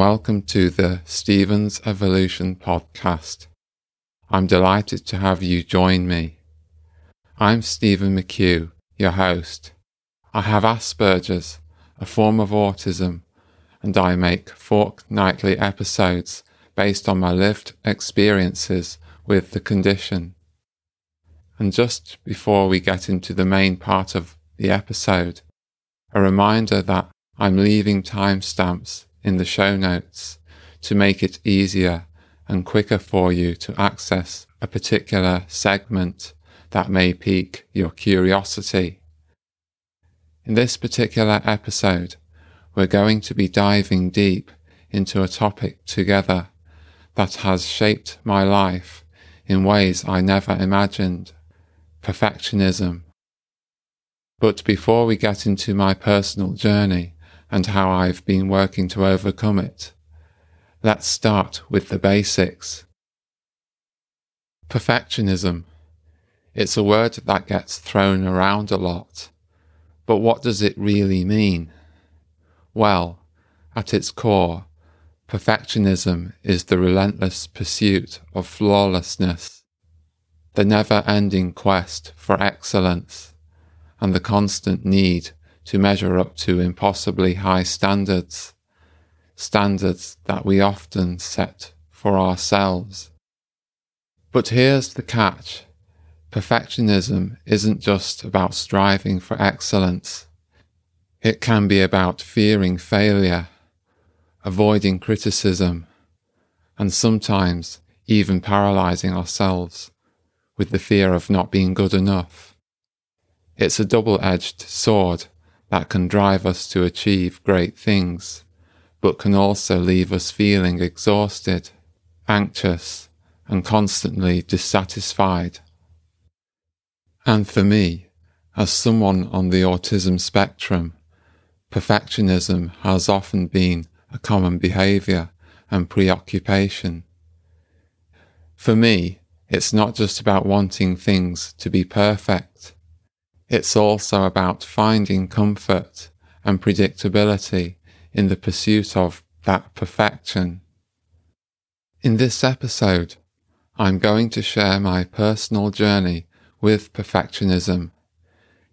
Welcome to the Stephen's Evolution Podcast. I'm delighted to have you join me. I'm Stephen McHugh, your host. I have Asperger's, a form of autism, and I make fortnightly episodes based on my lived experiences with the condition. And just before we get into the main part of the episode, a reminder that I'm leaving timestamps in the show notes to make it easier and quicker for you to access a particular segment that may pique your curiosity. In this particular episode, we're going to be diving deep into a topic together that has shaped my life in ways I never imagined perfectionism. But before we get into my personal journey, and how I've been working to overcome it. Let's start with the basics. Perfectionism. It's a word that gets thrown around a lot, but what does it really mean? Well, at its core, perfectionism is the relentless pursuit of flawlessness, the never ending quest for excellence, and the constant need to measure up to impossibly high standards, standards that we often set for ourselves. But here's the catch. Perfectionism isn't just about striving for excellence. It can be about fearing failure, avoiding criticism, and sometimes even paralyzing ourselves with the fear of not being good enough. It's a double edged sword that can drive us to achieve great things, but can also leave us feeling exhausted, anxious, and constantly dissatisfied. And for me, as someone on the autism spectrum, perfectionism has often been a common behaviour and preoccupation. For me, it's not just about wanting things to be perfect. It's also about finding comfort and predictability in the pursuit of that perfection. In this episode, I'm going to share my personal journey with perfectionism,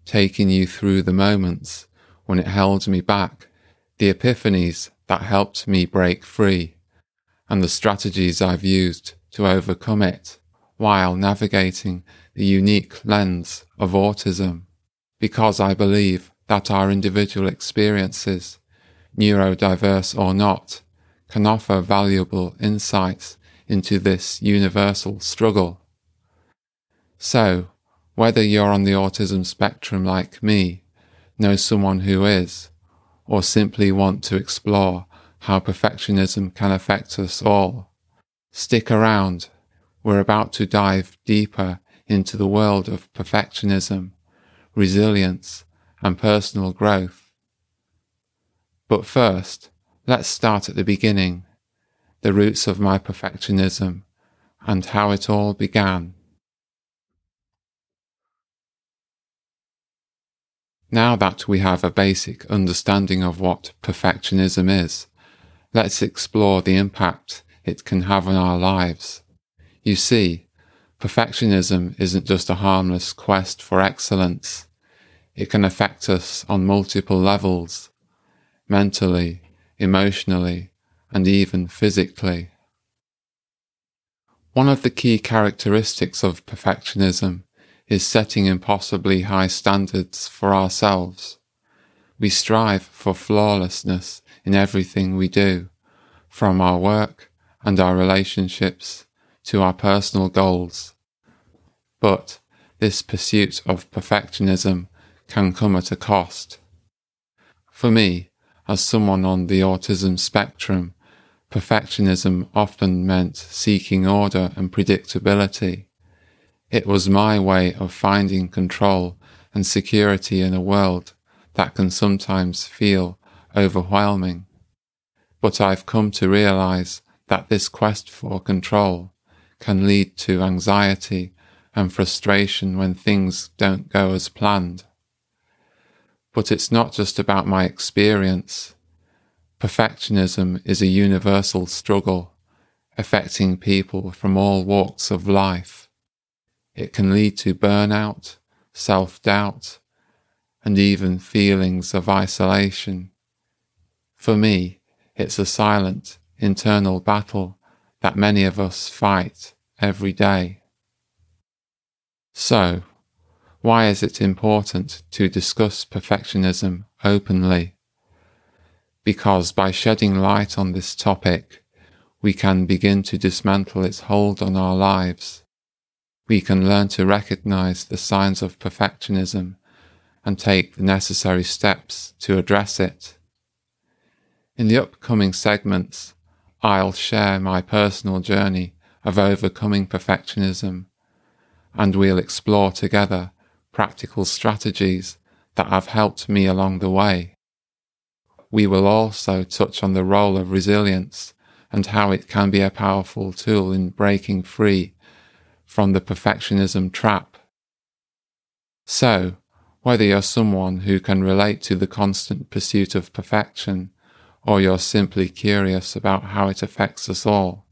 taking you through the moments when it held me back, the epiphanies that helped me break free, and the strategies I've used to overcome it while navigating the unique lens of autism because I believe that our individual experiences, neurodiverse or not, can offer valuable insights into this universal struggle. So, whether you're on the autism spectrum like me, know someone who is, or simply want to explore how perfectionism can affect us all, stick around. We're about to dive deeper into the world of perfectionism resilience, and personal growth. But first, let's start at the beginning, the roots of my perfectionism, and how it all began. Now that we have a basic understanding of what perfectionism is, let's explore the impact it can have on our lives. You see, perfectionism isn't just a harmless quest for excellence. It can affect us on multiple levels mentally, emotionally, and even physically. One of the key characteristics of perfectionism is setting impossibly high standards for ourselves. We strive for flawlessness in everything we do, from our work and our relationships to our personal goals. But this pursuit of perfectionism can come at a cost. For me, as someone on the autism spectrum, perfectionism often meant seeking order and predictability. It was my way of finding control and security in a world that can sometimes feel overwhelming. But I've come to realize that this quest for control can lead to anxiety and frustration when things don't go as planned. But it's not just about my experience. Perfectionism is a universal struggle affecting people from all walks of life. It can lead to burnout, self doubt, and even feelings of isolation. For me, it's a silent internal battle that many of us fight every day. So, why is it important to discuss perfectionism openly? Because by shedding light on this topic, we can begin to dismantle its hold on our lives. We can learn to recognize the signs of perfectionism and take the necessary steps to address it. In the upcoming segments, I'll share my personal journey of overcoming perfectionism, and we'll explore together practical strategies that have helped me along the way. We will also touch on the role of resilience and how it can be a powerful tool in breaking free from the perfectionism trap. So, whether you're someone who can relate to the constant pursuit of perfection, or you're simply curious about how it affects us all,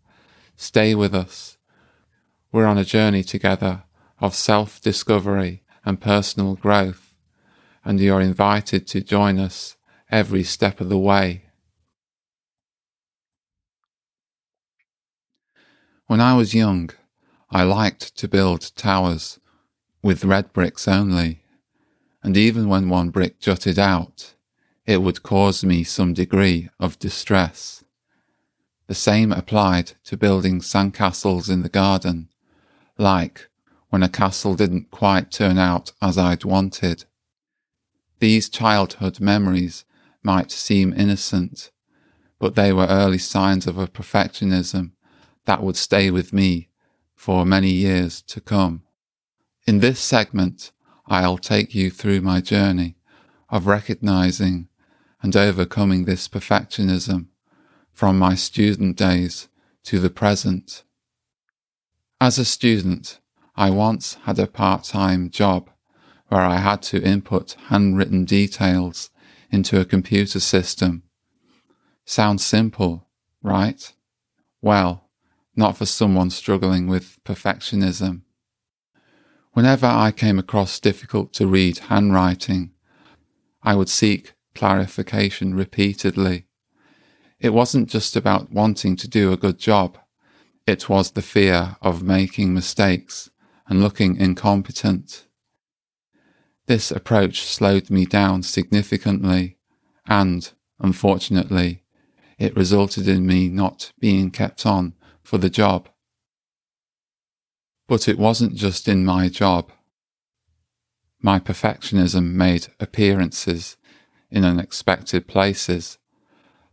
stay with us. We're on a journey together of self discovery and personal growth, and you're invited to join us every step of the way. When I was young, I liked to build towers with red bricks only, and even when one brick jutted out, it would cause me some degree of distress. The same applied to building sandcastles in the garden, like when a castle didn't quite turn out as I'd wanted. These childhood memories might seem innocent, but they were early signs of a perfectionism that would stay with me for many years to come. In this segment, I'll take you through my journey of recognizing and overcoming this perfectionism from my student days to the present. As a student, I once had a part-time job where I had to input handwritten details into a computer system. Sounds simple, right? Well, not for someone struggling with perfectionism. Whenever I came across difficult to read handwriting, I would seek clarification repeatedly. It wasn't just about wanting to do a good job. It was the fear of making mistakes and looking incompetent. This approach slowed me down significantly and, unfortunately, it resulted in me not being kept on for the job. But it wasn't just in my job. My perfectionism made appearances in unexpected places,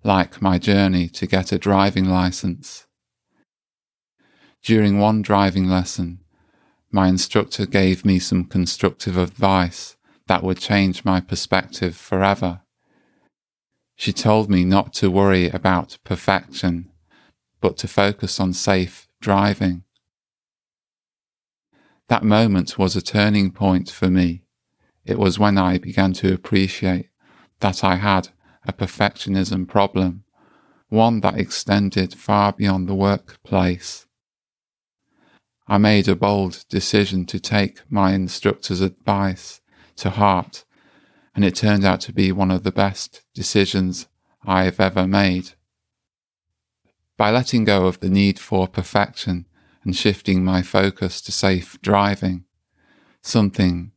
like my journey to get a driving license. During one driving lesson, my instructor gave me some constructive advice that would change my perspective forever. She told me not to worry about perfection but to focus on safe driving. That moment was a turning point for me. It was when I began to appreciate that I had a perfectionism problem, one that extended far beyond the workplace. I made a bold decision to take my instructor's advice to heart, and it turned out to be one of the best decisions I've ever made. By letting go of the need for perfection and shifting my focus to safe driving, something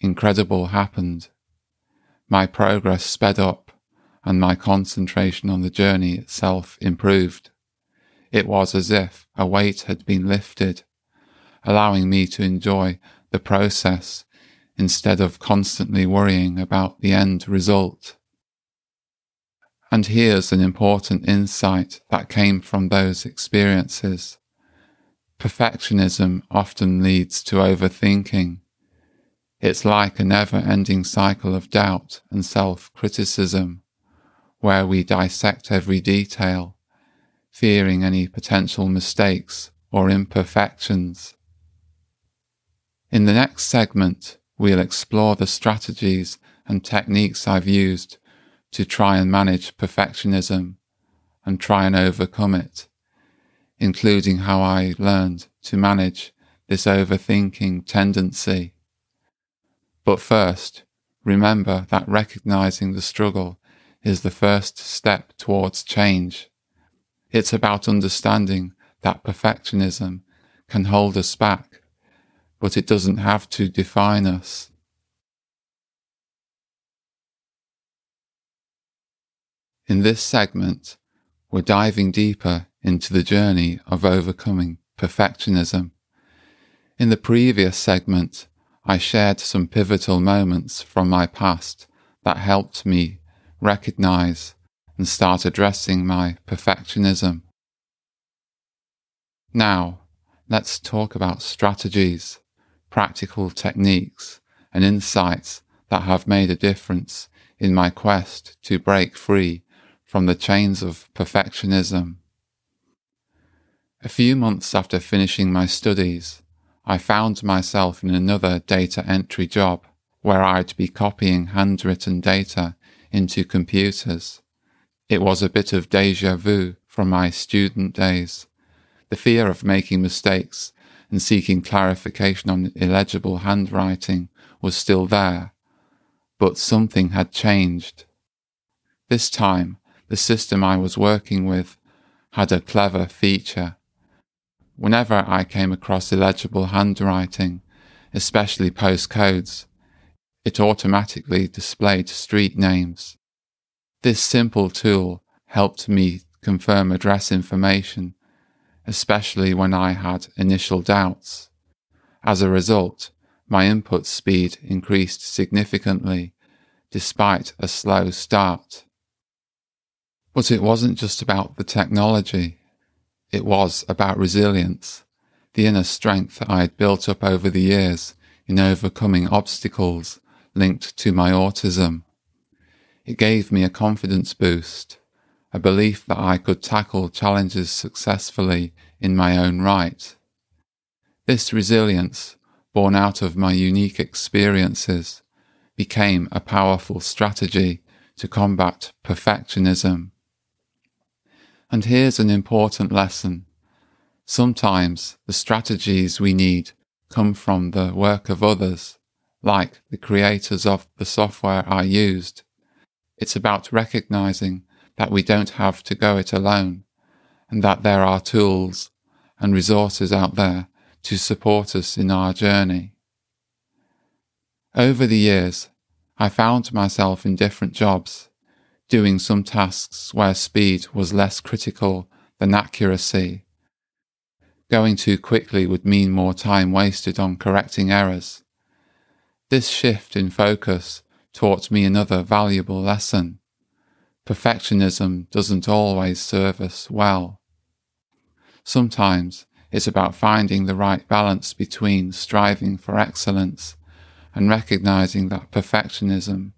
incredible happened. My progress sped up and my concentration on the journey itself improved. It was as if a weight had been lifted, allowing me to enjoy the process instead of constantly worrying about the end result. And here's an important insight that came from those experiences. Perfectionism often leads to overthinking. It's like a never ending cycle of doubt and self criticism, where we dissect every detail, fearing any potential mistakes or imperfections. In the next segment, we'll explore the strategies and techniques I've used to try and manage perfectionism and try and overcome it, including how I learned to manage this overthinking tendency. But first, remember that recognizing the struggle is the first step towards change. It's about understanding that perfectionism can hold us back, but it doesn't have to define us. In this segment, we're diving deeper into the journey of overcoming perfectionism. In the previous segment, I shared some pivotal moments from my past that helped me recognize and start addressing my perfectionism. Now, let's talk about strategies, practical techniques, and insights that have made a difference in my quest to break free from the chains of perfectionism. A few months after finishing my studies, I found myself in another data entry job where I'd be copying handwritten data into computers. It was a bit of deja vu from my student days. The fear of making mistakes and seeking clarification on illegible handwriting was still there, but something had changed. This time, the system I was working with had a clever feature. Whenever I came across illegible handwriting, especially postcodes, it automatically displayed street names. This simple tool helped me confirm address information, especially when I had initial doubts. As a result, my input speed increased significantly despite a slow start. But it wasn't just about the technology. It was about resilience, the inner strength I had built up over the years in overcoming obstacles linked to my autism. It gave me a confidence boost, a belief that I could tackle challenges successfully in my own right. This resilience, born out of my unique experiences, became a powerful strategy to combat perfectionism. And here's an important lesson. Sometimes the strategies we need come from the work of others, like the creators of the software I used. It's about recognizing that we don't have to go it alone and that there are tools and resources out there to support us in our journey. Over the years, I found myself in different jobs doing some tasks where speed was less critical than accuracy. Going too quickly would mean more time wasted on correcting errors. This shift in focus taught me another valuable lesson. Perfectionism doesn't always serve us well. Sometimes it's about finding the right balance between striving for excellence and recognizing that perfectionism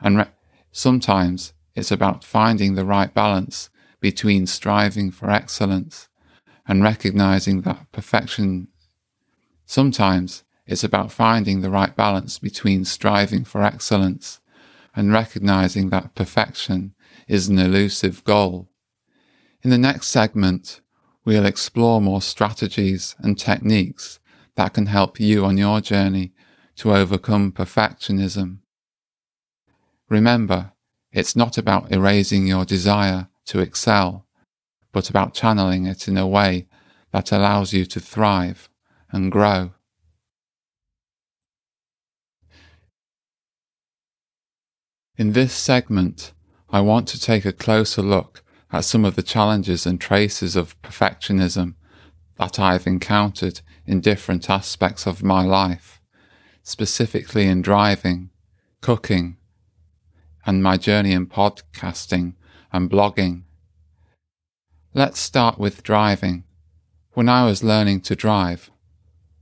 and re- Sometimes it's about finding the right balance between striving for excellence and recognizing that perfection. Sometimes it's about finding the right balance between striving for excellence and recognizing that perfection is an elusive goal. In the next segment, we'll explore more strategies and techniques that can help you on your journey to overcome perfectionism. Remember, it's not about erasing your desire to excel, but about channeling it in a way that allows you to thrive and grow. In this segment, I want to take a closer look at some of the challenges and traces of perfectionism that I've encountered in different aspects of my life, specifically in driving, cooking, and my journey in podcasting and blogging. Let's start with driving. When I was learning to drive,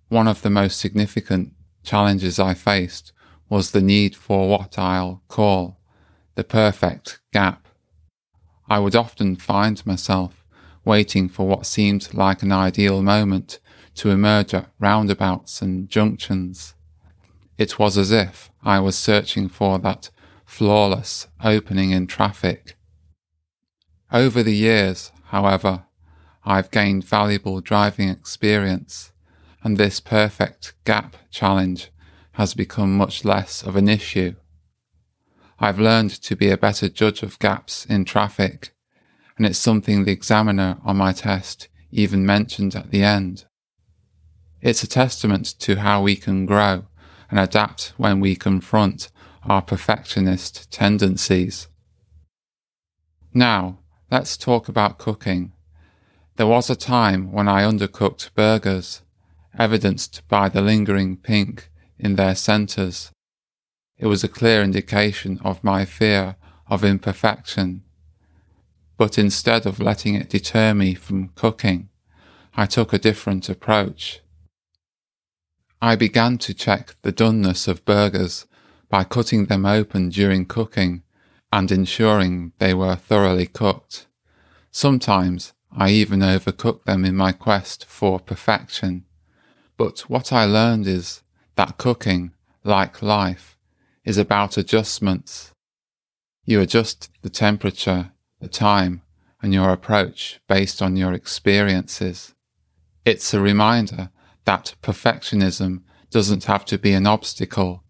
one of the most significant challenges I faced was the need for what I'll call the perfect gap. I would often find myself waiting for what seemed like an ideal moment to emerge at roundabouts and junctions. It was as if I was searching for that flawless opening in traffic. Over the years, however, I've gained valuable driving experience, and this perfect gap challenge has become much less of an issue. I've learned to be a better judge of gaps in traffic, and it's something the examiner on my test even mentioned at the end. It's a testament to how we can grow and adapt when we confront our perfectionist tendencies. Now, let's talk about cooking. There was a time when I undercooked burgers, evidenced by the lingering pink in their centres. It was a clear indication of my fear of imperfection. But instead of letting it deter me from cooking, I took a different approach. I began to check the doneness of burgers by cutting them open during cooking and ensuring they were thoroughly cooked. Sometimes I even overcooked them in my quest for perfection. But what I learned is that cooking, like life, is about adjustments. You adjust the temperature, the time, and your approach based on your experiences. It's a reminder that perfectionism doesn't have to be an obstacle.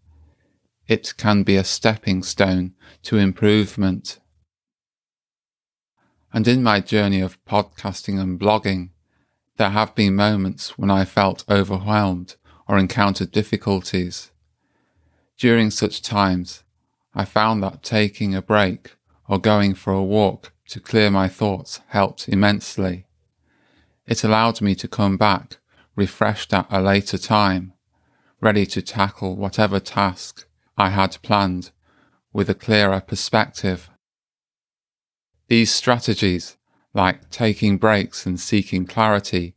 It can be a stepping stone to improvement. And in my journey of podcasting and blogging, there have been moments when I felt overwhelmed or encountered difficulties. During such times, I found that taking a break or going for a walk to clear my thoughts helped immensely. It allowed me to come back refreshed at a later time, ready to tackle whatever task I had planned with a clearer perspective. These strategies, like taking breaks and seeking clarity,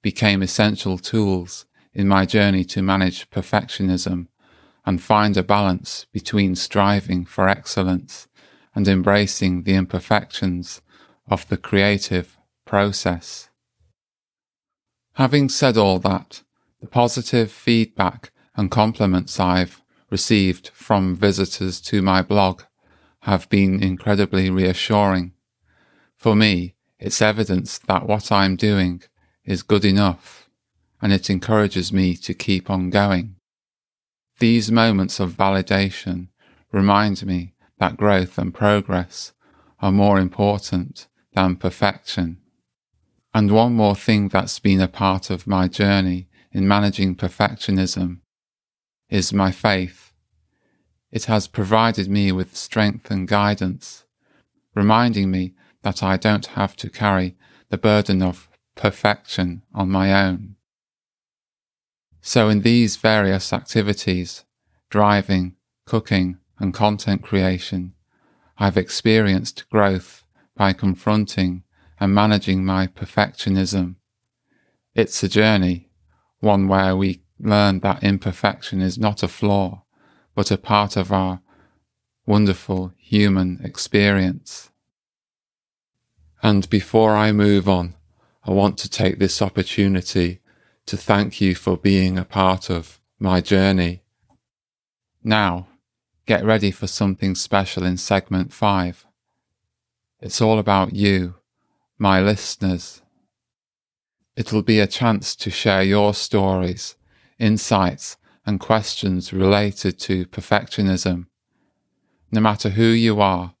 became essential tools in my journey to manage perfectionism and find a balance between striving for excellence and embracing the imperfections of the creative process. Having said all that, the positive feedback and compliments I've received from visitors to my blog have been incredibly reassuring. For me, it's evidence that what I'm doing is good enough, and it encourages me to keep on going. These moments of validation remind me that growth and progress are more important than perfection. And one more thing that's been a part of my journey in managing perfectionism is my faith. It has provided me with strength and guidance, reminding me that I don't have to carry the burden of perfection on my own. So, in these various activities driving, cooking, and content creation I've experienced growth by confronting and managing my perfectionism. It's a journey, one where we learn that imperfection is not a flaw, but a part of our wonderful human experience. And before I move on, I want to take this opportunity to thank you for being a part of my journey. Now, get ready for something special in segment five. It's all about you my listeners. It'll be a chance to share your stories, insights, and questions related to perfectionism. No matter who you are,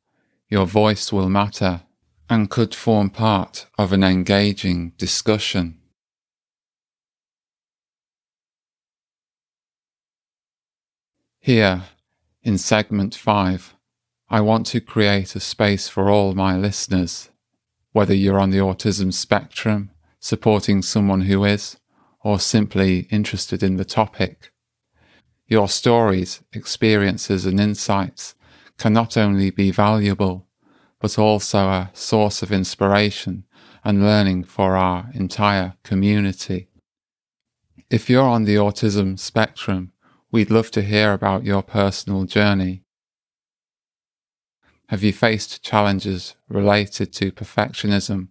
your voice will matter and could form part of an engaging discussion. Here, in segment 5, I want to create a space for all my listeners whether you're on the autism spectrum, supporting someone who is, or simply interested in the topic. Your stories, experiences, and insights can not only be valuable, but also a source of inspiration and learning for our entire community. If you're on the autism spectrum, we'd love to hear about your personal journey have you faced challenges related to perfectionism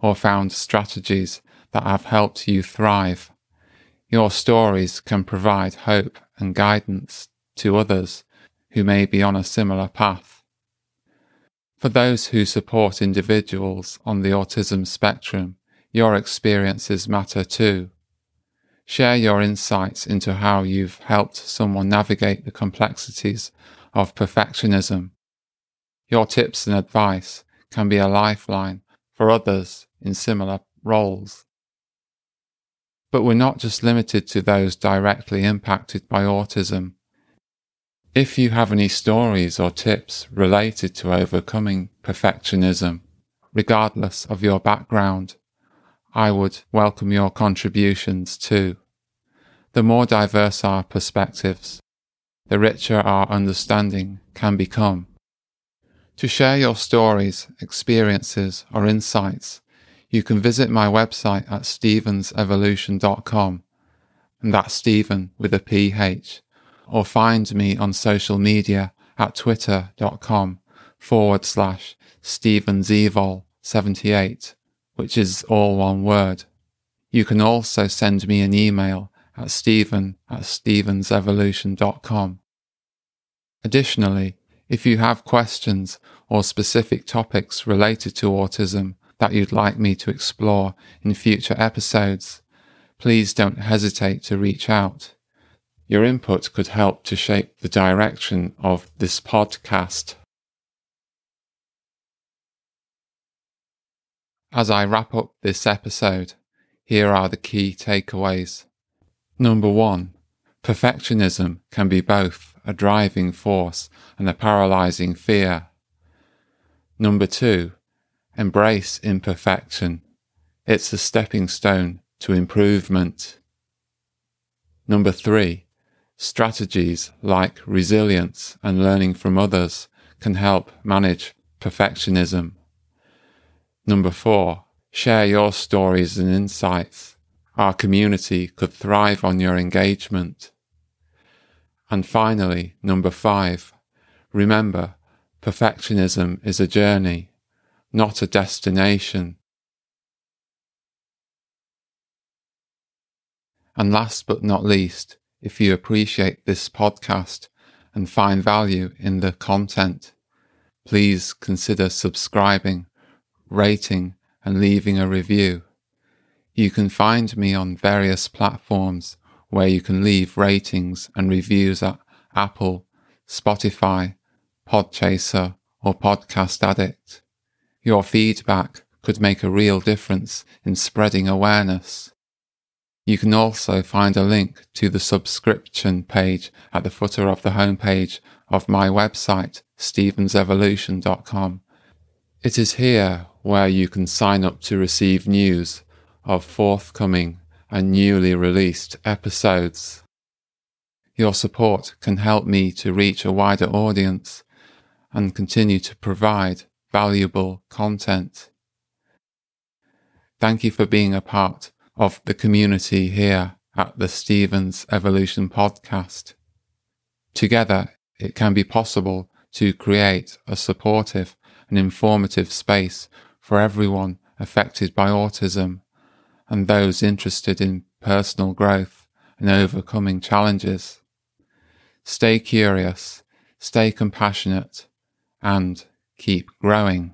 or found strategies that have helped you thrive? Your stories can provide hope and guidance to others who may be on a similar path. For those who support individuals on the autism spectrum, your experiences matter too. Share your insights into how you've helped someone navigate the complexities of perfectionism. Your tips and advice can be a lifeline for others in similar roles. But we're not just limited to those directly impacted by autism. If you have any stories or tips related to overcoming perfectionism, regardless of your background, I would welcome your contributions too. The more diverse our perspectives, the richer our understanding can become. To share your stories, experiences, or insights, you can visit my website at stephensevolution.com, and that's Stephen with a PH, or find me on social media at twitter.com forward slash stephensevol78, which is all one word. You can also send me an email at stephen at stephensevolution.com. Additionally, if you have questions or specific topics related to autism that you'd like me to explore in future episodes, please don't hesitate to reach out. Your input could help to shape the direction of this podcast. As I wrap up this episode, here are the key takeaways. Number one, perfectionism can be both a driving force and a paralyzing fear. Number two, embrace imperfection. It's a stepping stone to improvement. Number three, strategies like resilience and learning from others can help manage perfectionism. Number four, share your stories and insights our community could thrive on your engagement. And finally, number five, remember perfectionism is a journey, not a destination. And last but not least, if you appreciate this podcast and find value in the content, please consider subscribing, rating, and leaving a review. You can find me on various platforms where you can leave ratings and reviews at Apple, Spotify, Podchaser, or Podcast Addict. Your feedback could make a real difference in spreading awareness. You can also find a link to the subscription page at the footer of the homepage of my website, stephensevolution.com. It is here where you can sign up to receive news of forthcoming and newly released episodes. Your support can help me to reach a wider audience and continue to provide valuable content. Thank you for being a part of the community here at the Stephen's Evolution Podcast. Together, it can be possible to create a supportive and informative space for everyone affected by autism and those interested in personal growth and overcoming challenges. Stay curious, stay compassionate, and keep growing.